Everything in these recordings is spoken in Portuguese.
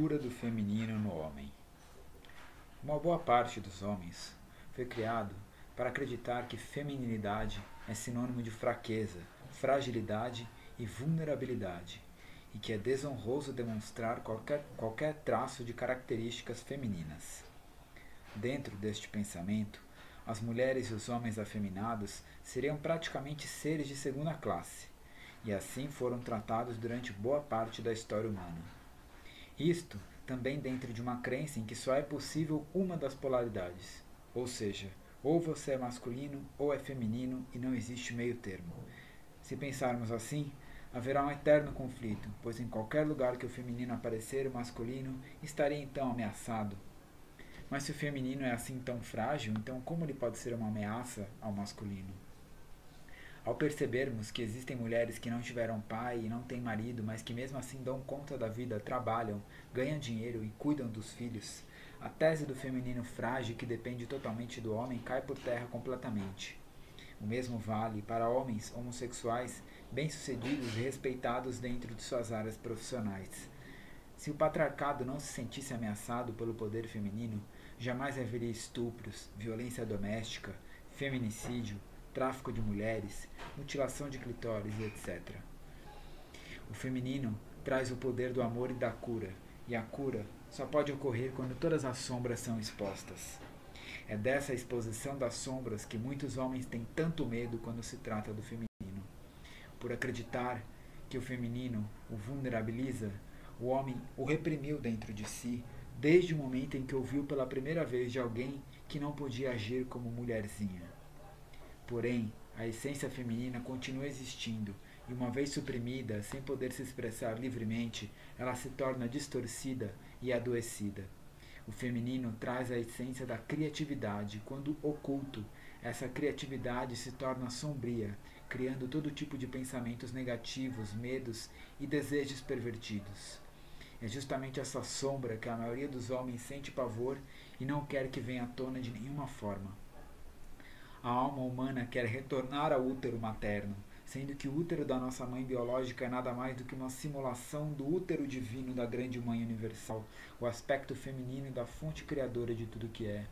cura do feminino no homem. Uma boa parte dos homens foi criado para acreditar que feminilidade é sinônimo de fraqueza, fragilidade e vulnerabilidade, e que é desonroso demonstrar qualquer, qualquer traço de características femininas. Dentro deste pensamento, as mulheres e os homens afeminados seriam praticamente seres de segunda classe, e assim foram tratados durante boa parte da história humana. Isto também dentro de uma crença em que só é possível uma das polaridades, ou seja, ou você é masculino ou é feminino e não existe meio termo. Se pensarmos assim, haverá um eterno conflito, pois em qualquer lugar que o feminino aparecer, o masculino estaria então ameaçado. Mas se o feminino é assim tão frágil, então como ele pode ser uma ameaça ao masculino? Ao percebermos que existem mulheres que não tiveram pai e não têm marido, mas que mesmo assim dão conta da vida, trabalham, ganham dinheiro e cuidam dos filhos, a tese do feminino frágil que depende totalmente do homem cai por terra completamente. O mesmo vale para homens homossexuais bem-sucedidos e respeitados dentro de suas áreas profissionais. Se o patriarcado não se sentisse ameaçado pelo poder feminino, jamais haveria estupros, violência doméstica, feminicídio, tráfico de mulheres, mutilação de clitóris e etc. O feminino traz o poder do amor e da cura, e a cura só pode ocorrer quando todas as sombras são expostas. É dessa exposição das sombras que muitos homens têm tanto medo quando se trata do feminino. Por acreditar que o feminino o vulnerabiliza, o homem o reprimiu dentro de si desde o momento em que ouviu pela primeira vez de alguém que não podia agir como mulherzinha. Porém, a essência feminina continua existindo e, uma vez suprimida, sem poder se expressar livremente, ela se torna distorcida e adoecida. O feminino traz a essência da criatividade. Quando oculto, essa criatividade se torna sombria, criando todo tipo de pensamentos negativos, medos e desejos pervertidos. É justamente essa sombra que a maioria dos homens sente pavor e não quer que venha à tona de nenhuma forma. A alma humana quer retornar ao útero materno, sendo que o útero da nossa mãe biológica é nada mais do que uma simulação do útero divino da grande mãe universal, o aspecto feminino da fonte criadora de tudo que é.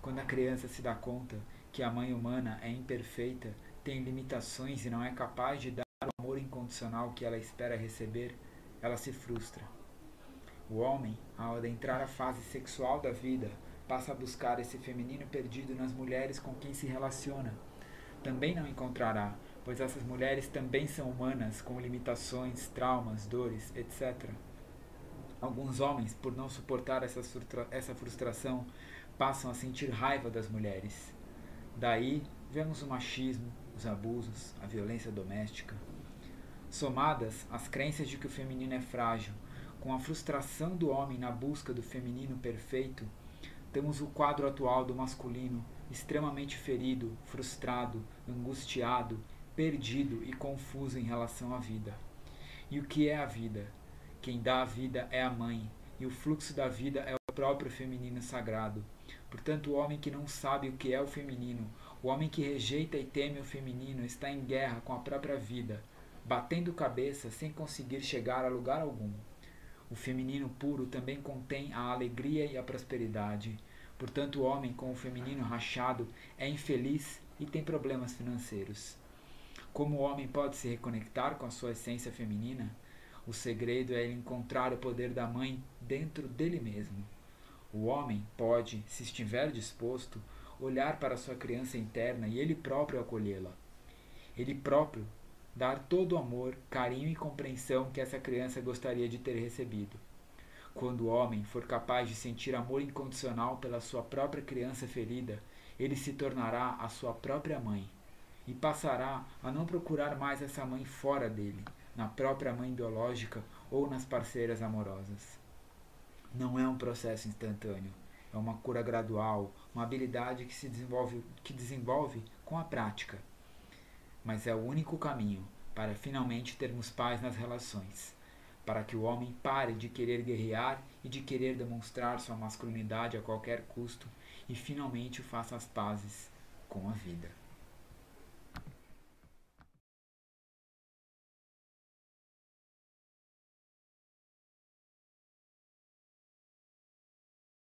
Quando a criança se dá conta que a mãe humana é imperfeita, tem limitações e não é capaz de dar o amor incondicional que ela espera receber, ela se frustra. O homem, ao adentrar a fase sexual da vida, passa a buscar esse feminino perdido nas mulheres com quem se relaciona. Também não encontrará, pois essas mulheres também são humanas, com limitações, traumas, dores, etc. Alguns homens, por não suportar essa, essa frustração, passam a sentir raiva das mulheres. Daí vemos o machismo, os abusos, a violência doméstica. Somadas as crenças de que o feminino é frágil, com a frustração do homem na busca do feminino perfeito, temos o quadro atual do masculino extremamente ferido, frustrado, angustiado, perdido e confuso em relação à vida. E o que é a vida? Quem dá a vida é a mãe, e o fluxo da vida é o próprio feminino sagrado. Portanto, o homem que não sabe o que é o feminino, o homem que rejeita e teme o feminino, está em guerra com a própria vida, batendo cabeça sem conseguir chegar a lugar algum. O feminino puro também contém a alegria e a prosperidade. Portanto, o homem com o feminino rachado é infeliz e tem problemas financeiros. Como o homem pode se reconectar com a sua essência feminina? O segredo é ele encontrar o poder da mãe dentro dele mesmo. O homem pode, se estiver disposto, olhar para sua criança interna e ele próprio acolhê-la. Ele próprio dar todo o amor, carinho e compreensão que essa criança gostaria de ter recebido. Quando o homem for capaz de sentir amor incondicional pela sua própria criança ferida, ele se tornará a sua própria mãe e passará a não procurar mais essa mãe fora dele, na própria mãe biológica ou nas parceiras amorosas. Não é um processo instantâneo, é uma cura gradual, uma habilidade que se desenvolve, que desenvolve com a prática mas é o único caminho para finalmente termos paz nas relações, para que o homem pare de querer guerrear e de querer demonstrar sua masculinidade a qualquer custo e finalmente faça as pazes com a vida.